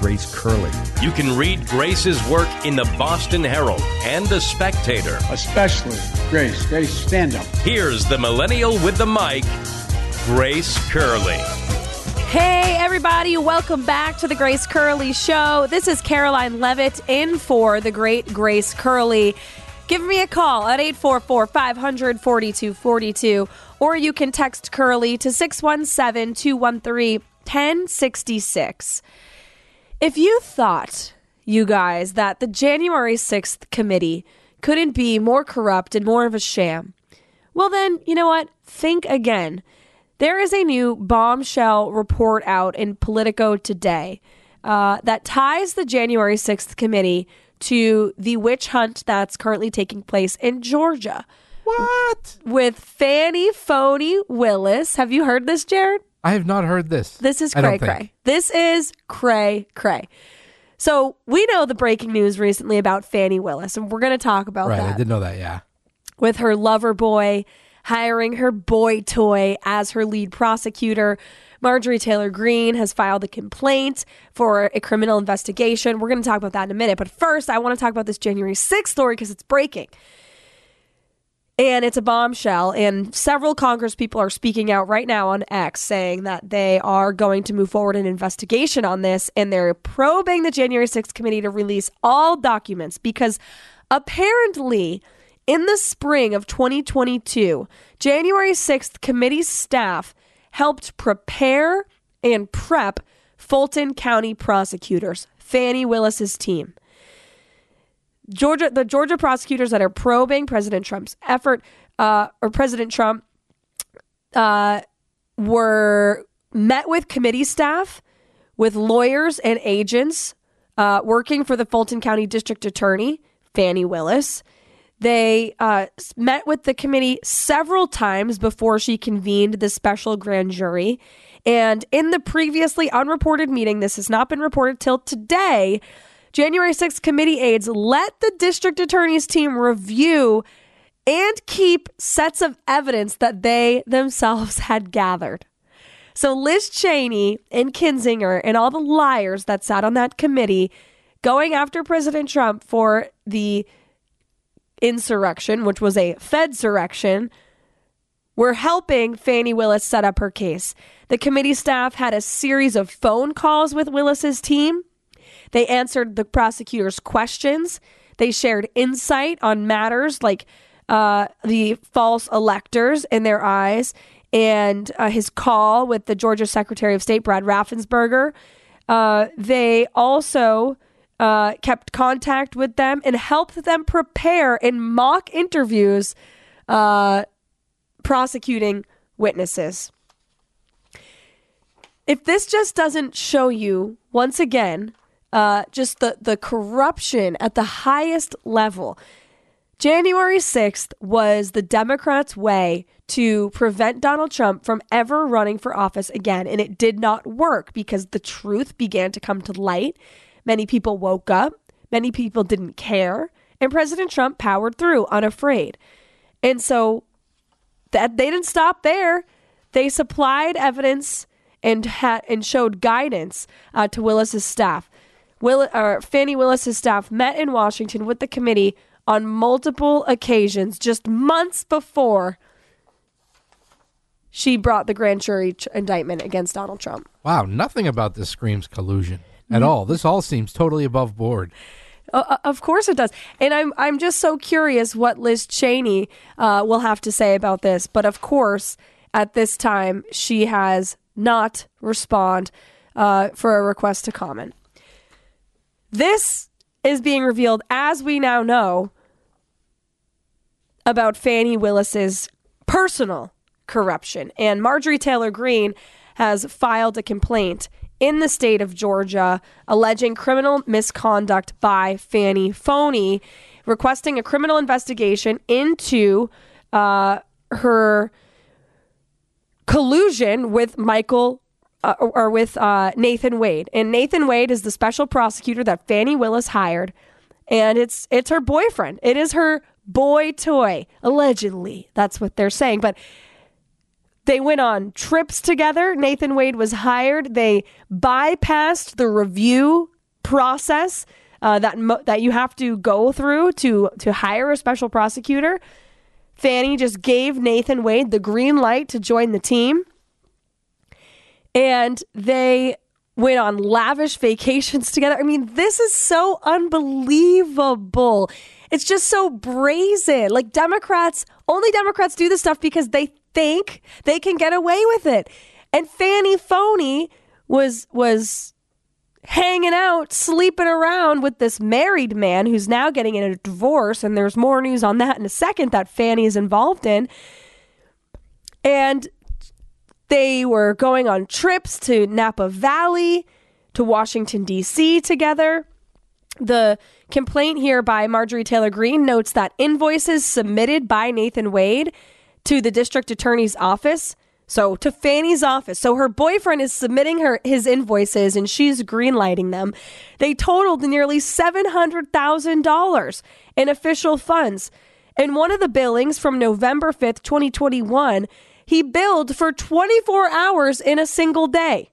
Grace Curley. You can read Grace's work in the Boston Herald and the Spectator. Especially Grace. Grace, stand up. Here's the millennial with the mic, Grace Curley. Hey, everybody, welcome back to the Grace Curley Show. This is Karoline Leavitt in for the great Grace Curley. Give me a call at 844 500 4242, or you can text Curly to 617 213 1066. If you thought, you guys, that the January 6th committee couldn't be more corrupt and more of a sham, well, then, you know what? Think again. There is a new bombshell report out in Politico today uh, that ties the January 6th committee to the witch hunt that's currently taking place in Georgia. What? With Fani Phony Willis. Have you heard this, Jared? I have not heard this. This is cray cray. This is cray cray. So we know the breaking news recently about Fani Willis, and we're going to talk about that. Right, that I did know that, yeah. with her lover boy hiring her boy toy as her lead prosecutor. Marjorie Taylor Greene has filed a complaint for a criminal investigation. We're going to talk about that in a minute. But first, I want to talk about this January 6th story because it's breaking. And it's a bombshell. And several Congress people are speaking out right now on X saying that they are going to move forward an investigation on this. And they're probing the January 6th committee to release all documents because apparently, in the spring of 2022, January 6th committee staff helped prepare and prep Fulton County prosecutors, Fani Willis's team. Georgia, the Georgia prosecutors that are probing President Trump's effort, uh, or President Trump, uh, were met with committee staff, with lawyers and agents uh, working for the Fulton County District Attorney, Fani Willis. They uh, met with the committee several times before she convened the special grand jury. And in the previously unreported meeting, this has not been reported till today. January 6th committee aides let the district attorney's team review and keep sets of evidence that they themselves had gathered. So Liz Cheney and Kinzinger and all the liars that sat on that committee going after President Trump for the insurrection, which was a Fedsurrection, were helping Fani Willis set up her case. The committee staff had a series of phone calls with Willis's team. They answered the prosecutor's questions. They shared insight on matters like uh, the false electors in their eyes and uh, his call with the Georgia Secretary of State, Brad Raffensperger. Uh, they also uh, kept contact with them and helped them prepare in mock interviews uh, prosecuting witnesses. If this just doesn't show you, once again, uh, just the, the corruption at the highest level, January 6th was the Democrats' way to prevent Donald Trump from ever running for office again. And it did not work because the truth began to come to light. Many people woke up, many people didn't care, and President Trump powered through unafraid. And so that they didn't stop there. They supplied evidence and had and showed guidance uh, to Willis's staff. Will, or Fani Willis's staff met in Washington with the committee on multiple occasions just months before she brought the grand jury ch- indictment against Donald Trump. Wow, nothing about this screams collusion at all. This all seems totally above board. Uh, of course it does, and I'm I'm just so curious what Liz Cheney uh, will have to say about this. But of course, at this time, she has not respond uh, for a request to comment. This is being revealed as we now know about Fani Willis's personal corruption, and Marjorie Taylor Greene has filed a complaint in the state of Georgia alleging criminal misconduct by Fani Phony, requesting a criminal investigation into uh, her collusion with Michael uh, or, with uh, Nathan Wade. And Nathan Wade is the special prosecutor that Fani Willis hired, and it's it's her boyfriend. It is her boy toy, allegedly. That's what they're saying, but. They went on trips together. Nathan Wade was hired. They bypassed the review process uh, that mo- that you have to go through to to hire a special prosecutor. Fani just gave Nathan Wade the green light to join the team. And they went on lavish vacations together. I mean, this is so unbelievable. It's just so brazen. Like Democrats, only Democrats do this stuff because they think they can get away with it. And Fani Phony was was hanging out, sleeping around with this married man who's now getting in a divorce. And there's more news on that in a second that Fani is involved in. And they were going on trips to Napa Valley, to Washington, D.C. together. The complaint here by Marjorie Taylor Greene notes that invoices submitted by Nathan Wade to the district attorney's office so to Fani's office. So her boyfriend is submitting her his invoices and she's greenlighting them. They totaled nearly $700,000 in official funds. In one of the billings from November 5th, 2021, he billed for 24 hours in a single day.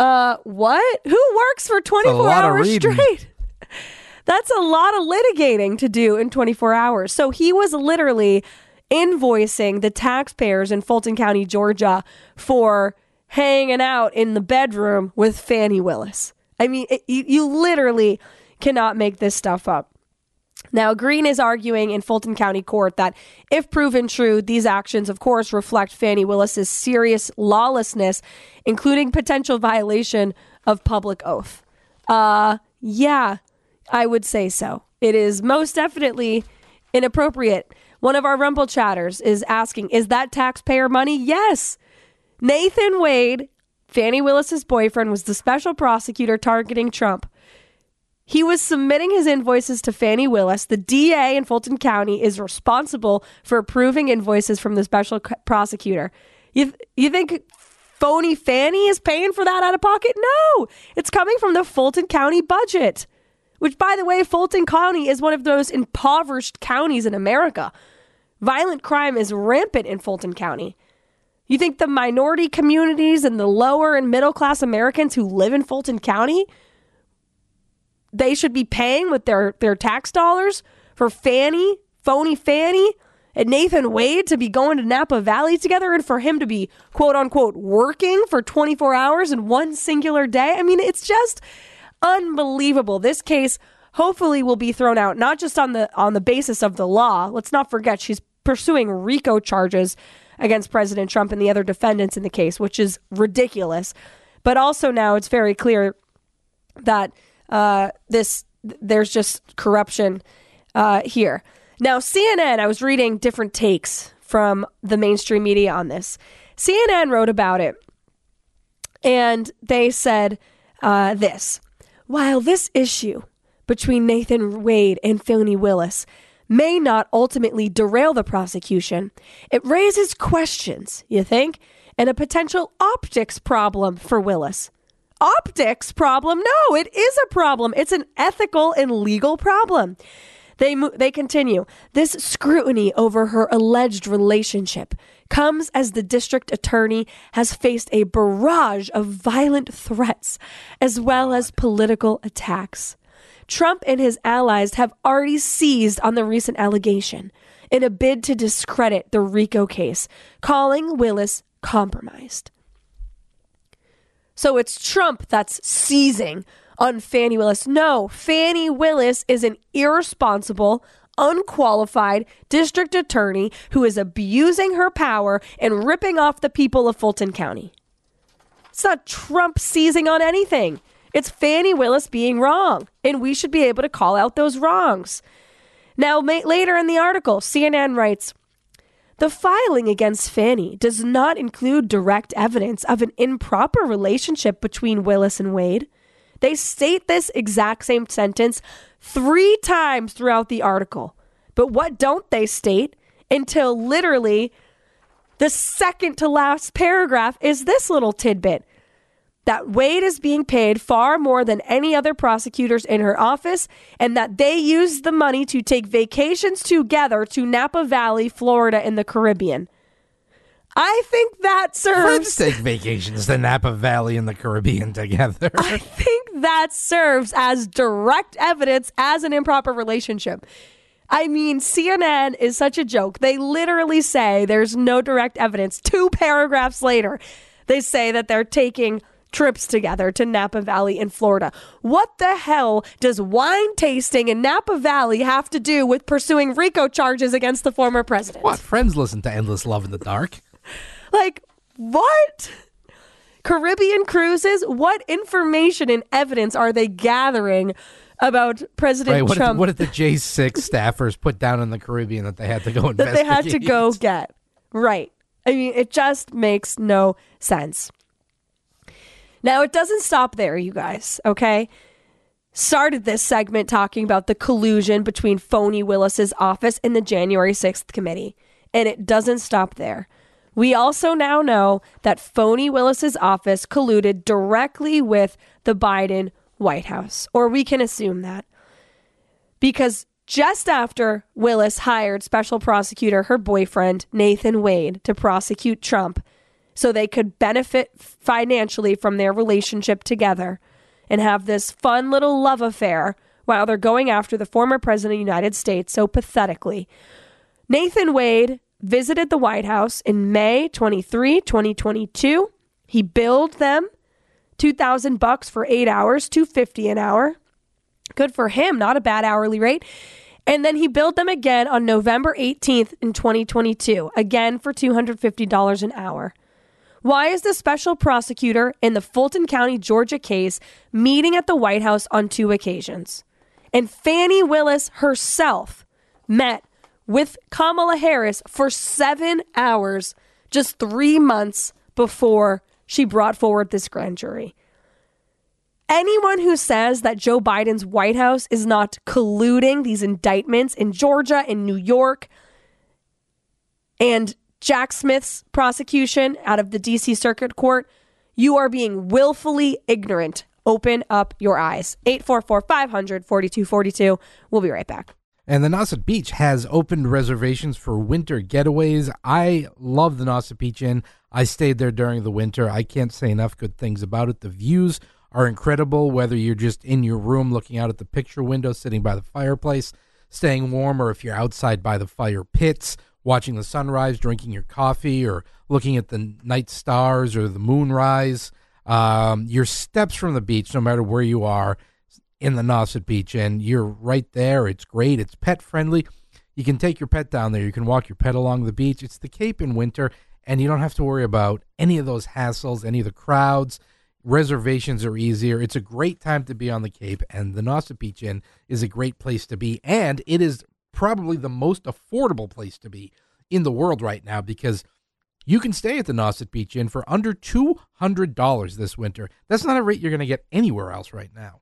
Uh, what? Who works for 24 hours straight? That's a lot of litigating to do in 24 hours. So he was literally invoicing the taxpayers in Fulton County, Georgia for hanging out in the bedroom with Fani Willis. I mean, it, you, you literally cannot make this stuff up. Now, Greene is arguing in Fulton County Court that if proven true, these actions, of course, reflect Fani Willis's serious lawlessness, including potential violation of public oath. Uh, yeah, I would say so. It is most definitely inappropriate. One of our Rumble chatters is asking, is that taxpayer money? Yes. Nathan Wade, Fannie Willis's boyfriend, was the special prosecutor targeting Trump. He was submitting his invoices to Fani Willis. The DA in Fulton County is responsible for approving invoices from the special prosecutor. You, you think phony Fani is paying for that out of pocket? No, it's coming from the Fulton County budget, which, by the way, Fulton County is one of those impoverished counties in America. Violent crime is rampant in Fulton County. You think the minority communities and the lower and middle class Americans who live in Fulton County they should be paying with their, their tax dollars for Fani, phony Fani, and Nathan Wade to be going to Napa Valley together and for him to be quote unquote working for 24 hours in one singular day. I mean, it's just unbelievable. This case hopefully will be thrown out not just on the on the basis of the law. Let's not forget she's pursuing RICO charges against President Trump and the other defendants in the case, which is ridiculous. But also now it's very clear that uh, this there's just corruption uh, here. Now, CNN, I was reading different takes from the mainstream media on this. CNN wrote about it, and they said uh, this While this issue between Nathan Wade and Fani Willis may not ultimately derail the prosecution, it raises questions, you think, and a potential optics problem for Willis optics problem. No, it is a problem. It's an ethical and legal problem. They mo- they continue. This scrutiny over her alleged relationship comes as the district attorney has faced a barrage of violent threats as well as political attacks. Trump and his allies have already seized on the recent allegation in a bid to discredit the RICO case, calling Willis compromised. So it's Trump that's seizing on Fani Willis. No, Fani Willis is an irresponsible, unqualified district attorney who is abusing her power and ripping off the people of Fulton County. It's not Trump seizing on anything. It's Fani Willis being wrong, and we should be able to call out those wrongs. Now, later in the article, CNN writes the filing against Fani does not include direct evidence of an improper relationship between Willis and Wade. They state this exact same sentence three times throughout the article. But what don't they state until literally The second to last paragraph is this little tidbit that Wade is being paid far more than any other prosecutors in her office, and that they used the money to take vacations together to Napa Valley, Florida, in the Caribbean. I think that serves. Friends take vacations to Napa Valley in the Caribbean together. I think that serves as direct evidence as an improper relationship. I mean, CNN is such a joke. They literally say there's no direct evidence. Two paragraphs later, they say that they're taking trips together to Napa Valley in Florida. What the hell does wine tasting in Napa Valley have to do with pursuing RICO charges against the former president? what? Friends listen to Endless Love in the Dark. Like, what? Caribbean cruises? What information and evidence are they gathering about President Right? What did, Trump what did the J6 staffers put down in the Caribbean that they had to go that they had to go get? Right. I mean, it just makes no sense. Now, it doesn't stop there, you guys, okay? Started this segment talking about the collusion between Phony Willis's office and the January 6th committee, and it doesn't stop there. We also now know that Phony Willis's office colluded directly with the Biden White House, or we can assume that. Because just after Willis hired special prosecutor, her boyfriend, Nathan Wade, to prosecute Trump so they could benefit financially from their relationship together and have this fun little love affair while they're going after the former president of the United States so pathetically. Nathan Wade visited the White House in May 23, 2022. He billed them 2000 bucks for 8 hours, 250 an hour. Good for him, not a bad hourly rate. And then he billed them again on November 18th in 2022, again for $250 an hour. Why is the special prosecutor in the Fulton County, Georgia case meeting at the White House on two occasions? And Fani Willis herself met with Kamala Harris for seven hours just three months before she brought forward this grand jury. Anyone who says that Joe Biden's White House is not colluding these indictments in Georgia, in New York, and Jack Smith's prosecution out of the DC Circuit Court, you are being willfully ignorant. Open up your eyes. 844 500 4242. We'll be right back. And the Nauset Beach has opened reservations for winter getaways. I love the Nauset Beach Inn. I stayed there during the winter. I can't say enough good things about it. The views are incredible, whether you're just in your room looking out at the picture window, sitting by the fireplace, staying warm, or if you're outside by the fire pits, watching the sunrise, drinking your coffee, or looking at the night stars or the moonrise. Um, your steps from the beach, no matter where you are, in the Nauset Beach, and you're right there. It's great. It's pet friendly. You can take your pet down there. You can walk your pet along the beach. It's the Cape in winter, and you don't have to worry about any of those hassles, any of the crowds. Reservations are easier. It's a great time to be on the Cape, and the Nauset Beach Inn is a great place to be, and it is probably the most affordable place to be in the world right now because you can stay at the Nauset Beach Inn for under $200 this winter. That's not a rate you're going to get anywhere else right now.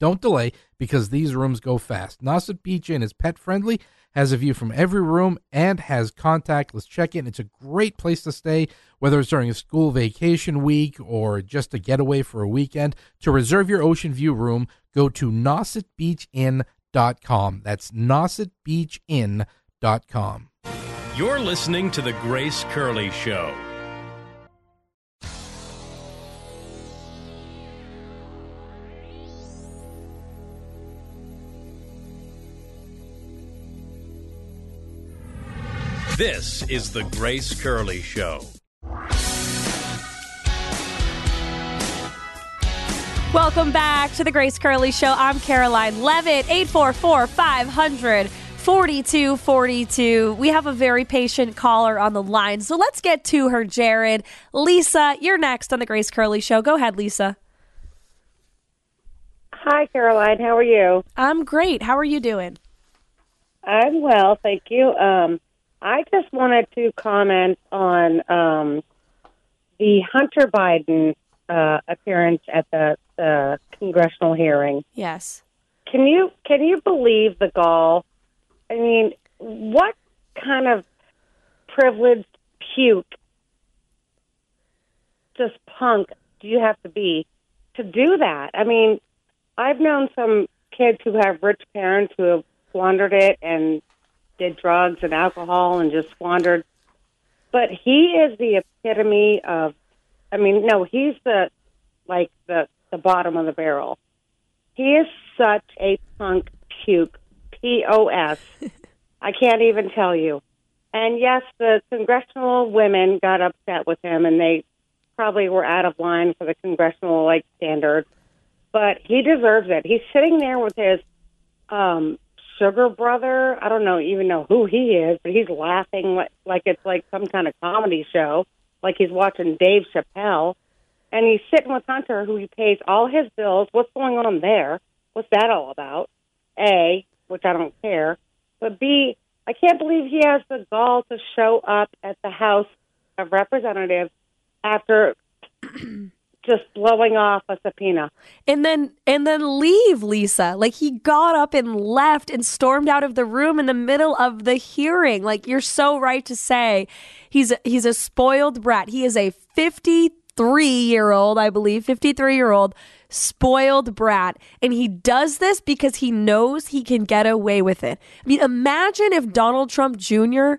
Don't delay because these rooms go fast. Nauset Beach Inn is pet friendly, has a view from every room, and has contactless check in. It's a great place to stay, whether it's during a school vacation week or just a getaway for a weekend. To reserve your ocean view room, go to nausetbeachinn.com. That's nausetbeachinn.com. You're listening to The Grace Curley Show. This is The Grace Curley Show. Welcome back to the Grace Curley Show. I'm Karoline Leavitt, 844 500 4242. We have a very patient caller on the line, so let's get to her, Jared. Lisa, you're next on the Grace Curley Show. Go ahead, Lisa. Hi, Karoline. How are you? I'm great. How are you doing? I'm well, thank you. Um, I just wanted to comment on um, the Hunter Biden uh, appearance at the, the congressional hearing. Yes. Can you can you believe the gall? I mean, what kind of privileged puke, just punk do you have to be to do that? I mean, I've known some kids who have rich parents who have squandered it and did drugs and alcohol and just squandered. But he is the epitome of, I mean, no, he's the, like, the, the bottom of the barrel. He is such a punk puke, P O S. I can't even tell you. And yes, the congressional women got upset with him and they probably were out of line for the congressional like standards. But he deserves it. He's sitting there with his um sugar brother. I don't know even know who he is, but he's laughing like, like it's like some kind of comedy show, like he's watching Dave Chappelle. And he's sitting with Hunter, who he pays all his bills. What's going on there? What's that all about? A, which I don't care. But B, I can't believe he has the gall to show up at the House of Representatives after just blowing off a subpoena. and then and then leave Lisa. Like he got up and left and stormed out of the room in the middle of the hearing. Like you're so right to say he's he's a spoiled brat. He is a 53 year old, I believe, 53 year old spoiled brat and he does this because he knows he can get away with it. I mean, imagine if Donald Trump Jr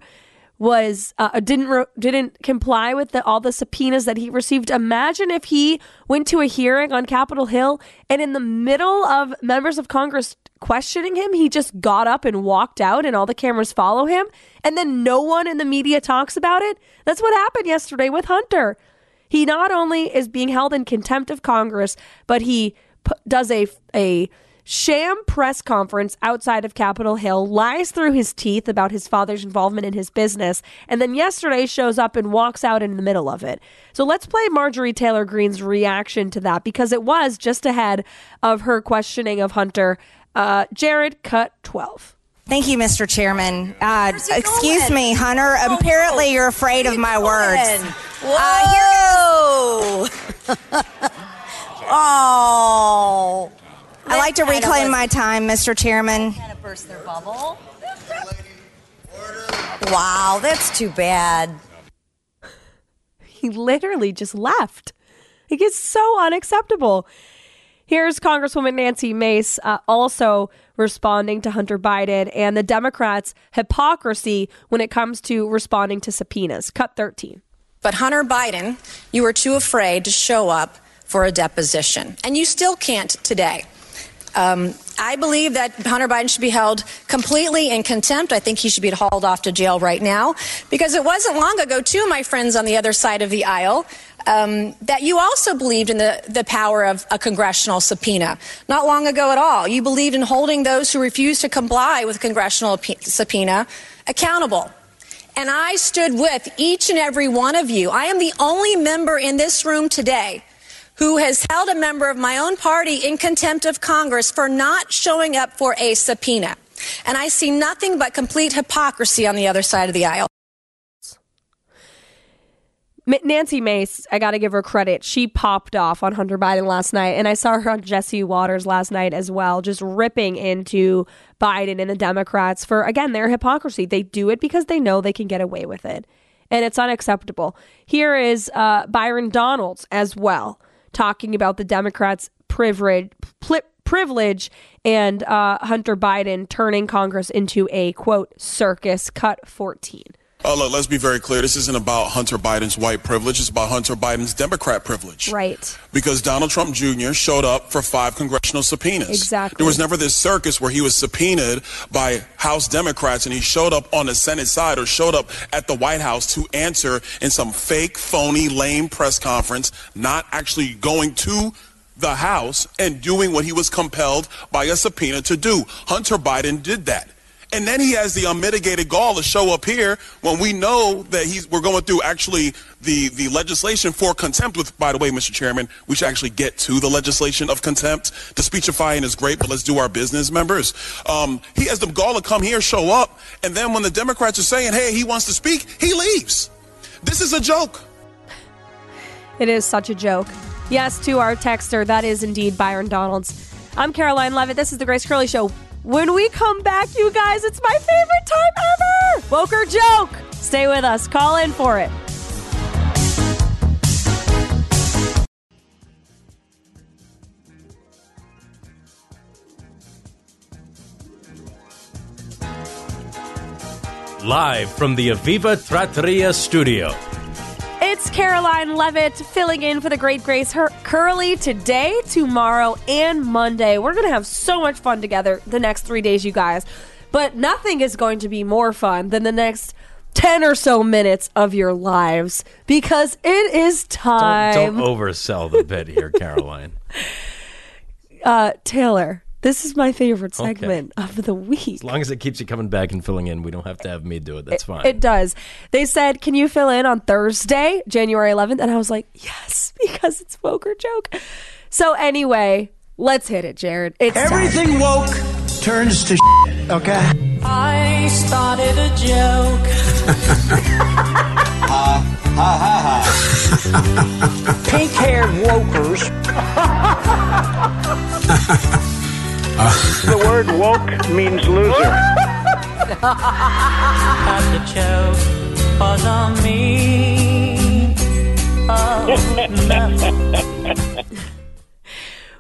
was uh, didn't re- didn't comply with the, all the subpoenas that he received. Imagine if he went to a hearing on Capitol Hill and in the middle of members of Congress questioning him, he just got up and walked out, and all the cameras follow him, and then no one in the media talks about it. That's what happened yesterday with Hunter. He not only is being held in contempt of Congress, but he p- does a a sham press conference outside of Capitol Hill, lies through his teeth about his father's involvement in his business, and then yesterday shows up and walks out in the middle of it. So let's play Marjorie Taylor Greene's reaction to that because it was just ahead of her questioning of Hunter. Uh, Jared, cut 12. Thank you, Mr. Chairman. Uh, excuse me, Hunter. Apparently, you're afraid of my words. Whoa! Uh, oh. I like to reclaim my time, Mr. Chairman. Kind of burst their bubble. Wow, that's too bad. He literally just left. Like, it's so unacceptable. Here's Congresswoman Nancy Mace uh, also responding to Hunter Biden and the Democrats' hypocrisy when it comes to responding to subpoenas. Cut 13. But Hunter Biden, you were too afraid to show up for a deposition, and you still can't today. Um, I believe that Hunter Biden should be held completely in contempt. I think he should be hauled off to jail right now because it wasn't long ago, too, my friends on the other side of the aisle, um, that you also believed in the, the power of a congressional subpoena. Not long ago at all. You believed in holding those who refuse to comply with congressional subpoena accountable. And I stood with each and every one of you. I am the only member in this room today who has held a member of my own party in contempt of Congress for not showing up for a subpoena. And I see nothing but complete hypocrisy on the other side of the aisle. Nancy Mace, I got to give her credit. She popped off on Hunter Biden last night, and I saw her on Jesse Watters last night as well, just ripping into Biden and the Democrats for, again, their hypocrisy. They do it because they know they can get away with it, and it's unacceptable. Here is uh, Byron Donalds as well, talking about the Democrats' privilege. Pl- privilege and uh, Hunter Biden turning Congress into a quote circus cut 14. Oh, look, let's be very clear. This isn't about Hunter Biden's white privilege. It's about Hunter Biden's Democrat privilege. Right. Because Donald Trump Jr. showed up for five congressional subpoenas. Exactly. There was never this circus where he was subpoenaed by House Democrats and he showed up on the Senate side or showed up at the White House to answer in some fake, phony, lame press conference, not actually going to the House and doing what he was compelled by a subpoena to do. Hunter Biden did that. And then he has the unmitigated gall to show up here when we know that he's we're going through actually the, the legislation for contempt with by the way, Mr. Chairman, we should actually get to the legislation of contempt. The speechifying is great, but let's do our business, members. Um, he has the gall to come here, show up, and then when the Democrats are saying, hey, he wants to speak, he leaves. This is a joke. It is such a joke. Yes, to our texter, that is indeed Byron Donalds. I'm Karoline Leavitt. This is the Grace Curley Show. When we come back, you guys, it's my favorite time ever! Woke or joke! Stay with us. Call in for it. Live from the Aviva Trattoria studio. It's Karoline Leavitt filling in for the great Grace Her- Curley today, tomorrow, and Monday. We're going to have so much fun together the next three days, you guys. But nothing is going to be more fun than the next 10 or so minutes of your lives because it is time. Don't, don't oversell the bit here, Karoline. uh, Taylor, this is my favorite Okay. segment of the week. As long as it keeps you coming back and filling in, we don't have to have me do it. That's fine. It does. They said, "Can you fill in on Thursday, January 11th?" And I was like, "Yes, because it's woke or joke." So anyway, let's hit it, Jared. It's time. Everything woke turns to shit, okay? I started a joke. ha ha ha. Pink haired wokers. the word woke means loser. The joke was on me. Oh,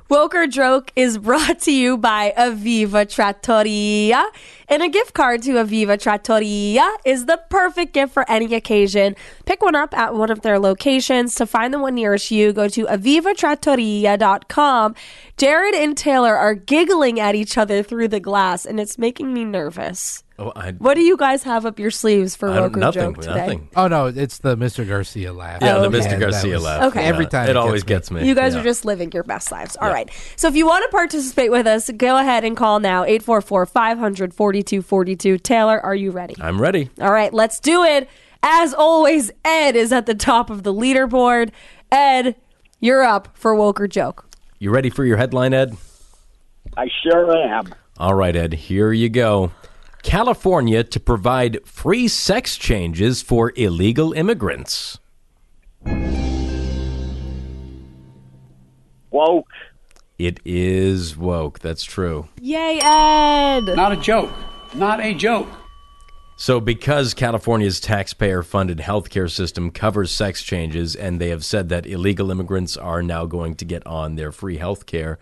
no. Woke or Joke is brought to you by Aviva Trattoria. And a gift card to Aviva Trattoria is the perfect gift for any occasion. Pick one up at one of their locations. To find the one nearest you, go to avivatrattoria.com. Jared and Taylor are giggling at each other through the glass, and it's making me nervous. Oh, I, What do you guys have up your sleeves for I don't- Woke or nothing, Joke today? nothing. Oh no, it's the Mr. Garcia laugh. Yeah, Oh, the okay. Mr. Garcia was- laugh. Okay. Every Yeah, time it, it always gets gets me. You guys Yeah. are just living your best lives. All right. So if you want to participate with us, go ahead and call now 844 500 4242. Taylor, are you ready? I'm ready. All right, let's do it. As always, Ed is at the top of the leaderboard. Ed, you're up for Woke or Joke. You ready for your headline, Ed? I sure am. All right, Ed, here you go. California to provide free sex changes for illegal immigrants. Woke. It is woke. That's true. Yay, Ed! Not a joke. Not a joke. So, because California's taxpayer funded healthcare system covers sex changes, and they have said that illegal immigrants are now going to get on their free healthcare,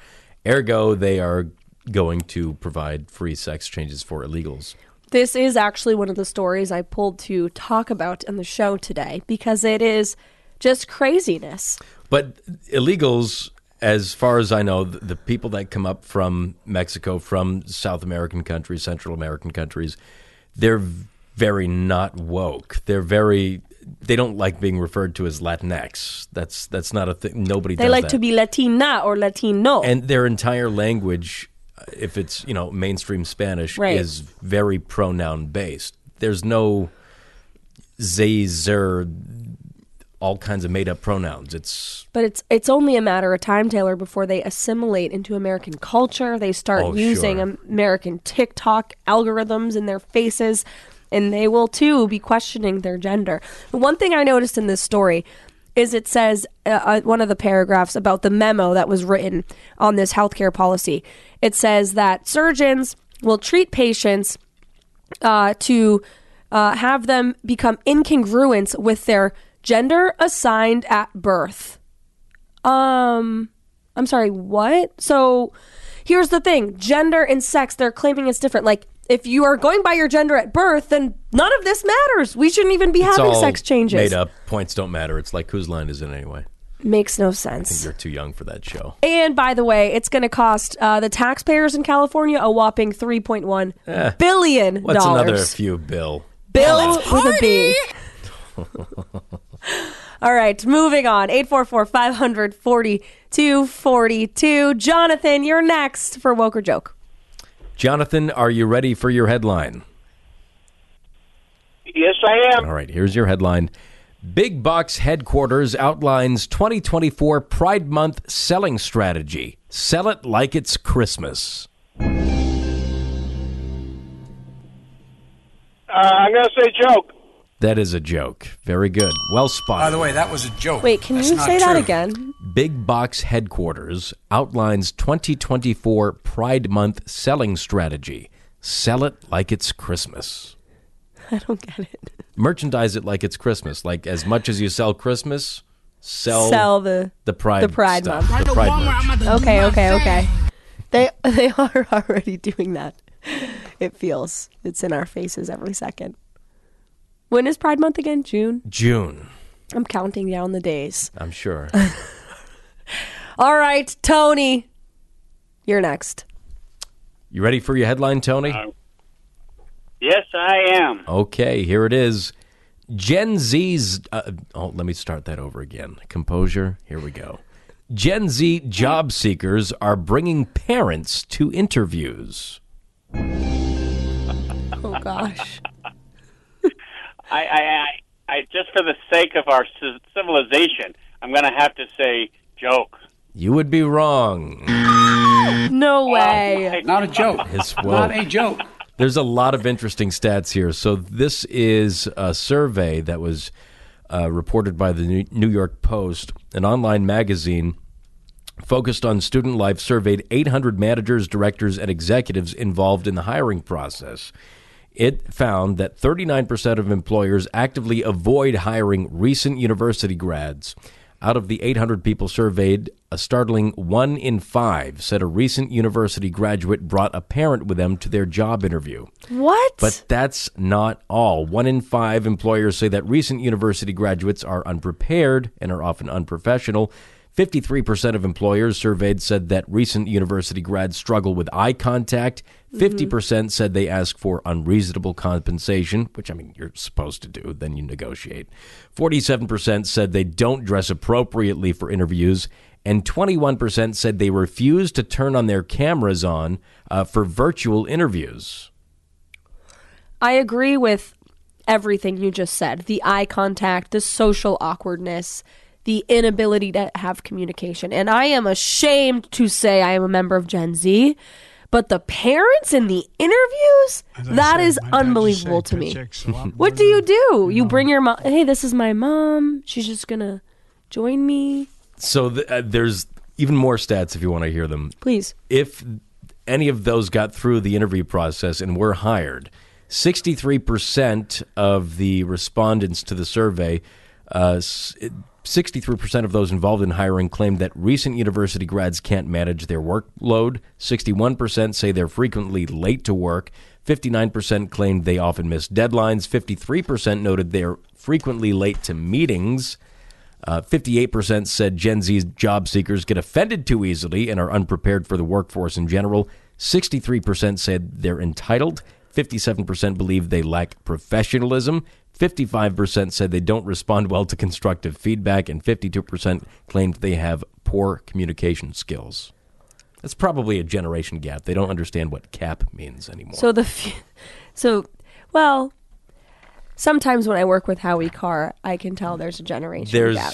ergo, they are going to provide free sex changes for illegals. This is actually one of the stories I pulled to talk about in the show today because it is just craziness. But illegals, as far as I know, the, the people that come up from Mexico, from South American countries, Central American countries, they're very not woke. They're very. They don't like being referred to as Latinx. That's that's not a thing. Nobody They like that. to be Latina or Latino. and their entire language, if it's you know mainstream Spanish, Right. is very pronoun based. There's no they, zer, all kinds of made up pronouns. It's But it's it's only a matter of time, Taylor, before they assimilate into American culture. They start Oh, using sure. American TikTok algorithms in their faces, and they will too be questioning their gender. The one thing I noticed in this story is it says uh, uh, one of the paragraphs about the memo that was written on this healthcare policy. It says that surgeons will treat patients uh, to uh, have them become incongruent with their gender assigned at birth. Um, I'm sorry, what? So here's the thing gender and sex, they're claiming it's different. Like, if you are going by your gender at birth, then none of this matters. We shouldn't even be having sex changes. Made up points don't matter. It's like whose line is it anyway? Makes no I think sense. you're too young for that show. And by the way, it's going to cost uh, the taxpayers in California a whopping three point one Eh, billion What's dollars. another few bill? Bill with a B. All right, moving on. 844 500 4242. Jonathan, you're next for Woke or Joke. Jonathan, are you ready for your headline? Yes, I am. All right, here's your headline. Big Box headquarters outlines 2024 Pride Month selling strategy. Sell it like it's Christmas. Uh, I'm going to say joke. That is a joke. Very good. Well spotted. By the way, that was a joke. Wait, can That's you not say that true. again? Big Box headquarters outlines 2024 Pride Month selling strategy. Sell it like it's Christmas. I don't get it. Merchandise it like it's Christmas. Like as much as you sell Christmas, sell Sell the the Pride the Pride stuff, Month. the Pride merch. Okay, okay, okay. They they are already doing that. It feels it's in our faces every second. When is Pride Month again? June? June, I'm counting down the days. I'm sure. All right, Tony. You're next. You ready for your headline, Tony? Yes, I am. Okay, here it is. Gen Z's. Uh, oh, let me start that over again. Composure. Here we go. Gen Z job seekers are bringing parents to interviews. Oh gosh. I, I, I, I just for the sake of our civilization, I'm going to have to say joke. You would be wrong. No way. Not a joke. As Not a joke. There's a lot of interesting stats here. So this is a survey that was uh, reported by the New- New York Post, an online magazine focused on student life. Surveyed 800 managers, directors, and executives involved in the hiring process. It found that 39% of employers actively avoid hiring recent university grads. Out of the 800 people surveyed, a startling one in five said a recent university graduate brought a parent with them to their job interview. What? But that's not all. One in five employers say that recent university graduates are unprepared and are often unprofessional. 53% of employers surveyed said that recent university grads struggle with eye contact. 50% said they ask for unreasonable compensation, which I mean, you're supposed to do, then you negotiate. 47% said they don't dress appropriately for interviews. And 21% said they refuse to turn on their cameras on uh, for virtual interviews. I agree with everything you just said. The eye contact, the social awkwardness, the inability to have communication. And I am ashamed to say I am a member of Gen Z, but the parents in the interviews, that is unbelievable to me. What do you do? You bring your mom, hey, this is my mom. She's just going to join me. So th- uh, there's even more stats if you want to hear them. Please. If any of those got through the interview process and were hired, 63% of the respondents to the survey, uh, 63% of those involved in hiring claimed that recent university grads can't manage their workload. 61% say they're frequently late to work. 59% claimed they often miss deadlines. 53% noted they're frequently late to meetings. Uh, 58% said Gen Z job seekers get offended too easily and are unprepared for the workforce in general. 63% said they're entitled. 57% believe they lack professionalism. 55% said they don't respond well to constructive feedback. And 52% claimed they have poor communication skills. That's probably a generation gap. They don't understand what cap means anymore. So the, f- so, well, sometimes when I work with Howie Carr, I can tell there's a generation There's gap.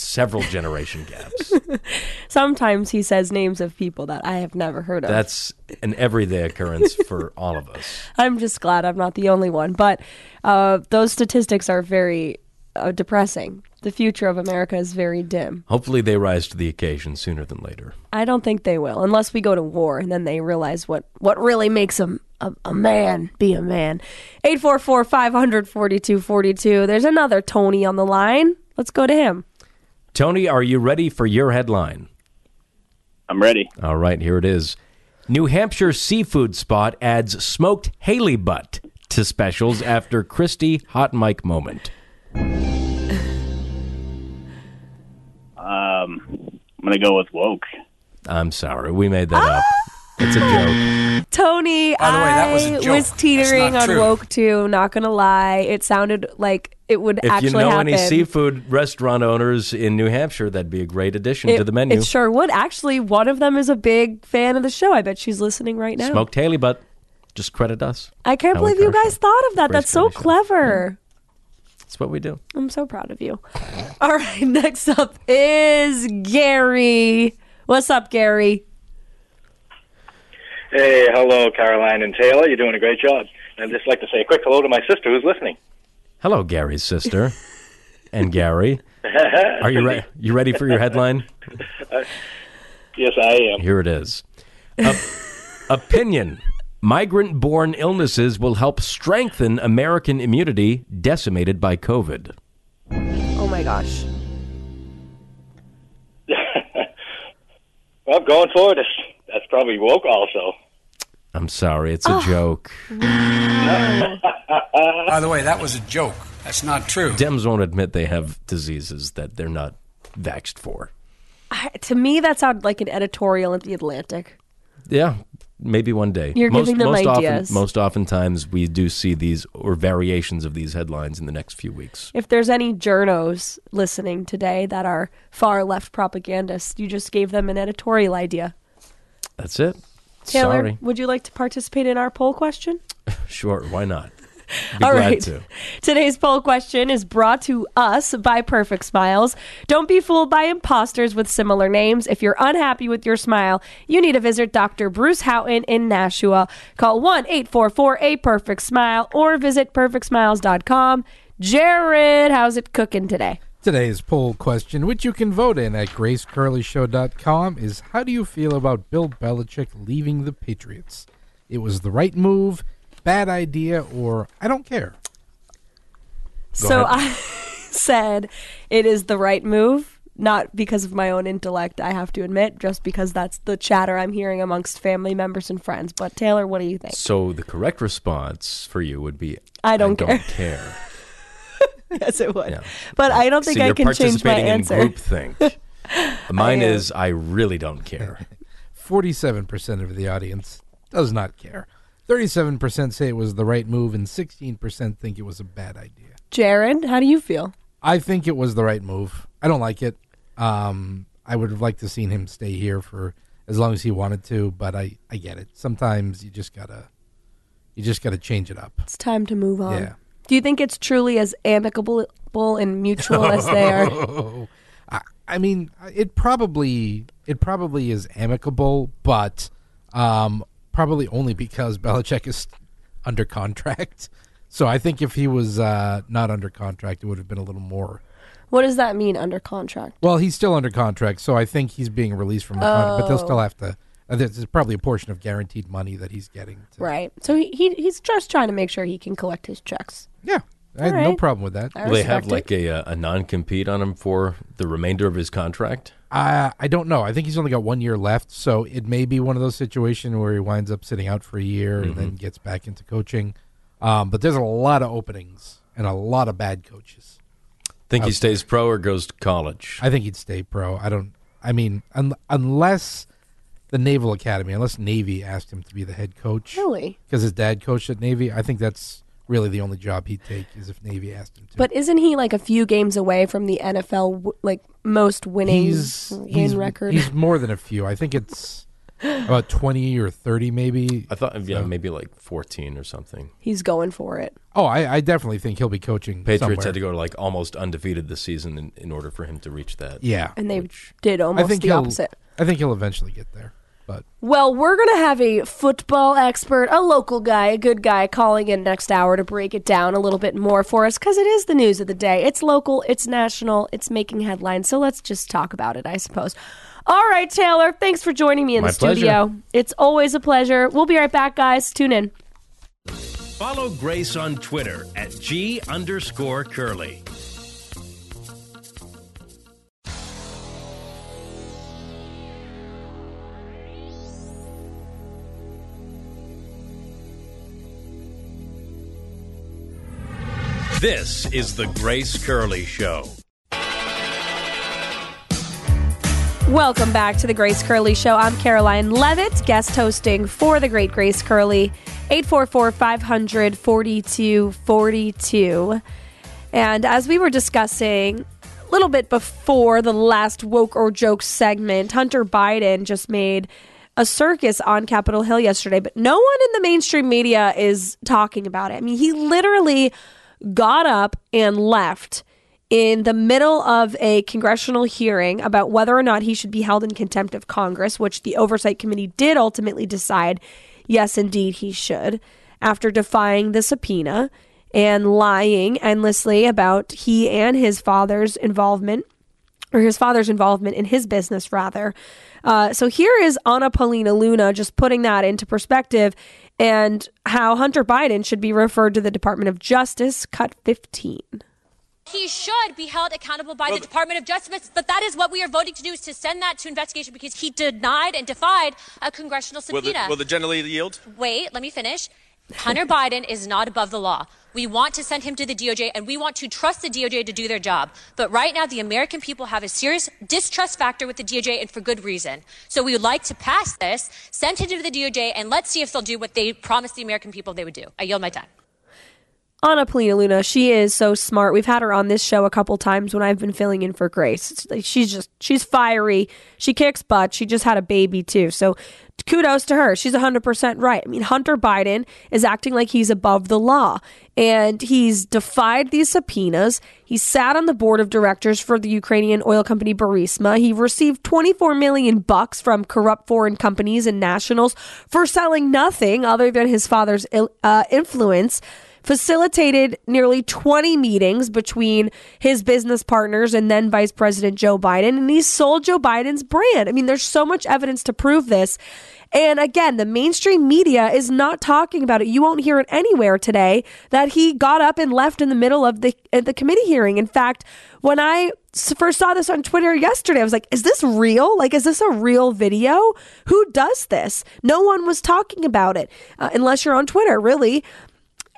Several generation gaps. Sometimes he says names of people that I have never heard of. That's an everyday occurrence for all of us. I'm just glad I'm not the only one. But uh, those statistics are very uh, depressing. The future of America is very dim. Hopefully, they rise to the occasion sooner than later. I don't think they will, unless we go to war and then they realize what, what really makes a, a, a man be a man. 844 500 4242. There's another Tony on the line. Let's go to him. Tony, are you ready for your headline? I'm ready. All right, here it is. New Hampshire seafood spot adds smoked Haley butt to specials after Christie hot mic moment. Um, I'm going to go with woke. I'm sorry, we made that up. It's a joke. Tony, By the way, that was a I joke. was teetering That's on not true. woke too. Not gonna lie, it sounded like it would If actually you know happen. any seafood restaurant owners in New Hampshire, that'd be a great addition it, to the menu. It sure would. Actually, one of them is a big fan of the show. I bet she's listening right now. Smoked Haley butt. Just credit us. I can't Howie believe you Carr guys thought of that. Grace That's so Kelly Show. clever. That's what we do. I'm so proud of you. All right, next up is Gary. What's up, Gary? Hey, hello, Karoline and Taylor. You're doing a great job. I'd just like to say a quick hello to my sister who's listening. Hello, Gary's sister. and Gary. Are you ready? You ready for your headline? Uh, yes, I am. Here it is. Op- opinion. Migrant born illnesses will help strengthen American immunity decimated by COVID. Oh my gosh. I'm going forward, that's, that's probably woke also. I'm sorry, it's a oh. joke. By the way, that was a joke. That's not true. Dems won't admit they have diseases that they're not vaxxed for. I- to me, that sounded like an editorial in the Atlantic. Yeah, maybe one day. You're most, giving them most ideas. Often, most oftentimes, we do see these or variations of these headlines in the next few weeks. If there's any journos listening today that are far left propagandists, you just gave them an editorial idea. That's it. Taylor, Sorry. would you like to participate in our poll question? Sure, why not? Be All glad right. to. Today's poll question is brought to us by Perfect Smiles. Don't be fooled by imposters with similar names. If you're unhappy with your smile, you need to visit Dr. Bruce Houghton in Nashua. Call 1 844 A Perfect Smile or visit perfectsmiles.com. Jared, how's it cooking today? Today's poll question, which you can vote in at gracecurleyshow.com, is how do you feel about Bill Belichick leaving the Patriots? It was the right move, bad idea, or I don't care. Go so ahead. I said it is the right move, not because of my own intellect, I have to admit, just because that's the chatter I'm hearing amongst family members and friends. But Taylor, what do you think? So the correct response for you would be I don't care." care. yes, it would. But I don't think so I can change my participating answer. in groupthink. Mine I is I really don't care. 47% of the audience does not care. 37% say it was the right move, and 16% think it was a bad idea. Jared, how do you feel? I think it was the right move. I don't like it. Um, I would have liked to seen him stay here for as long as he wanted to, but I, I get it. Sometimes you just gotta you just gotta change it up. It's time to move on. Yeah. Do you think it's truly as amicable and mutual as they are? I, I mean, it probably it probably is amicable, but um, probably only because Belichick is under contract. So I think if he was uh, not under contract, it would have been a little more. What does that mean under contract? Well, he's still under contract, so I think he's being released from the contract, but they'll Oh. still have to. Uh, there's probably a portion of guaranteed money that he's getting. Right. So he, he he's just trying to make sure he can collect his checks. Yeah. I have All no right. problem with that. I Will they have respect like a, uh, a non compete on him for the remainder of his contract? Uh, I don't know. I think he's only got one year left, so it may be one of those situations where he winds up sitting out for a year and then gets back into coaching. Um, but there's a lot of openings and a lot of bad coaches. Think he out stays pro or goes to college? I think he'd stay pro. I don't. I mean, un- unless the Naval Academy, unless Navy asked him to be the head coach, Really? because his dad coached at Navy. I think that's really the only job he'd take is if Navy asked him to. But isn't he like a few games away from the NFL w- like most winning he's win he's, record? He's more than a few. I think it's about twenty or thirty, maybe. I thought, yeah, So- maybe like 14 or something. He's going for it. Oh, I, I definitely think he'll be coaching. Patriots somewhere. had to go to like almost undefeated this season in, in order for him to reach that. Yeah, And they did I almost think the opposite. I think he'll eventually get there. But Well, we're going to have a football expert, a local guy, a good guy, calling in next hour to break it down a little bit more for us because it is the news of the day. It's local, it's national, it's making headlines. So let's just talk about it, I suppose. All right, Taylor, thanks for joining me in My the studio. It's always a pleasure. We'll be right back, guys. Tune in. Follow Grace on Twitter at G underscore Curley. This is the Grace Curley Show. Welcome back to the Grace Curley Show. I'm Karoline Leavitt, guest hosting for the great Grace Curley. 844 500 4242. And as we were discussing a little bit before the last woke or joke segment, Hunter Biden just made a circus on Capitol Hill yesterday, but no one in the mainstream media is talking about it. I mean, he literally got up and left in the middle of a congressional hearing about whether or not he should be held in contempt of Congress, which the Oversight Committee did ultimately decide yes, indeed, he should, after defying the subpoena and lying endlessly about he and his father's involvement or his father's involvement in his business, rather. Uh, so here is Anna Paulina Luna just putting that into perspective and how Hunter Biden should be referred to the Department of Justice, cut 15. He should be held accountable by the Department of Justice, but that is what we are voting to do is to send that to investigation because he denied and defied a congressional Will the, subpoena. will the generally yield? Wait, let me finish. Hunter Biden is not above the law. We want to send him to the DOJ and we want to trust the DOJ to do their job. But right now, the American people have a serious distrust factor with the DOJ and for good reason. So we would like to pass this, send him to the DOJ, and let's see if they'll do what they promised the American people they would do. I yield my time. Anna Paulina Luna, she is so smart. We've had her on this show a couple times when I've been filling in for Grace. Like she's just she's fiery. She kicks butt. She just had a baby too. So kudos to her. She's 100% right. I mean, Hunter Biden is acting like he's above the law and he's defied these subpoenas. He sat on the board of directors for the Ukrainian oil company Burisma. He received 24 million bucks from corrupt foreign companies and nationals for selling nothing other than his father's uh, influence facilitated nearly 20 meetings between his business partners and then Vice President Joe Biden, and he sold Joe Biden's brand. I mean, there's so much evidence to prove this. And again, the mainstream media is not talking about it. You won't hear it anywhere today that he got up and left in the middle of the the committee hearing. In fact, when I first saw this on Twitter yesterday, I was like, is this real? Like, is this a real video? Who does this? No one was talking about it, uh, unless you're on Twitter, really.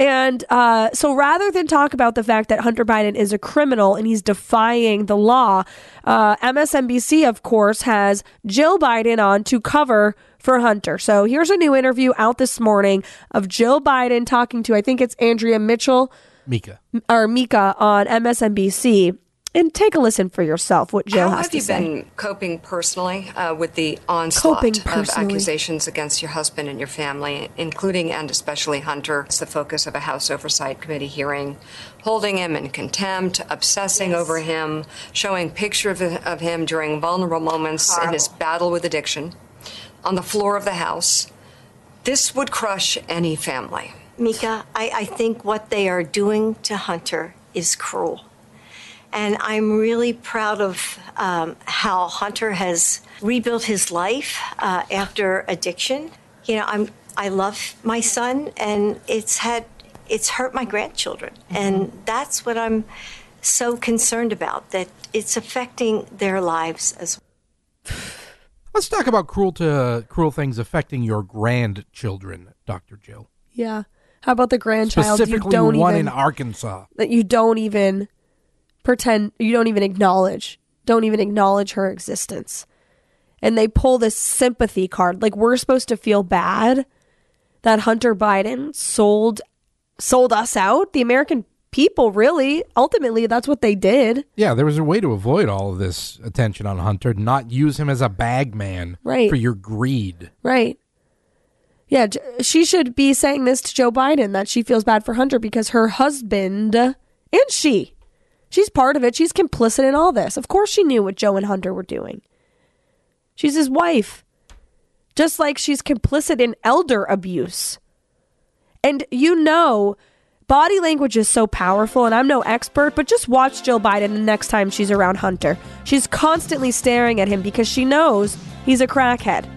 And uh, so rather than talk about the fact that Hunter Biden is a criminal and he's defying the law, uh, MSNBC, of course, has Jill Biden on to cover for Hunter. So here's a new interview out this morning of Jill Biden talking to, I think it's Andrea Mitchell. Mika. Or Mika on MSNBC and take a listen for yourself what Jill How has have to you say. been coping personally uh, with the onslaught of accusations against your husband and your family, including and especially Hunter? It's the focus of a House Oversight Committee hearing, holding him in contempt, obsessing over him, showing pictures of, of him during vulnerable moments in his battle with addiction on the floor of the House. This would crush any family. Mika, I, I think what they are doing to Hunter is cruel. And I'm really proud of um, how Hunter has rebuilt his life uh, after addiction. You know, I'm I love my son, and it's had it's hurt my grandchildren, and that's what I'm so concerned about. That it's affecting their lives as well. Let's talk about cruel to cruel things affecting your grandchildren, Dr. Jill. Yeah. How about the grandchild you Specifically don't one even in Arkansas. that you don't even pretend you don't even acknowledge don't even acknowledge her existence. And they pull this sympathy card. Like we're supposed to feel bad that hunter biden sold sold us out. The american people really ultimately that's what they did. Yeah, there was a way to avoid all of this attention on Hunter, not use him as a bag man Right. for your greed. right. Yeah she should be saying this to joe biden that she feels bad for hunter because her husband and she she's part of it she's complicit in all this of course she knew what joe and hunter were doing She's his wife. Just like she's complicit in elder abuse. And you know, body language is so powerful, and I'm no expert, but just watch Jill Biden the next time she's around Hunter. She's constantly staring at him because she knows he's a crackhead.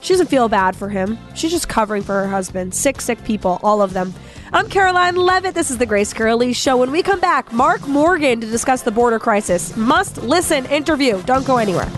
She doesn't feel bad for him. She's just covering for her husband. Sick, sick people, all of them. I'm Karoline Leavitt. This is the Grace Curley Show. When we come back, Mark Morgan to discuss the border crisis. Must listen interview. Don't go anywhere.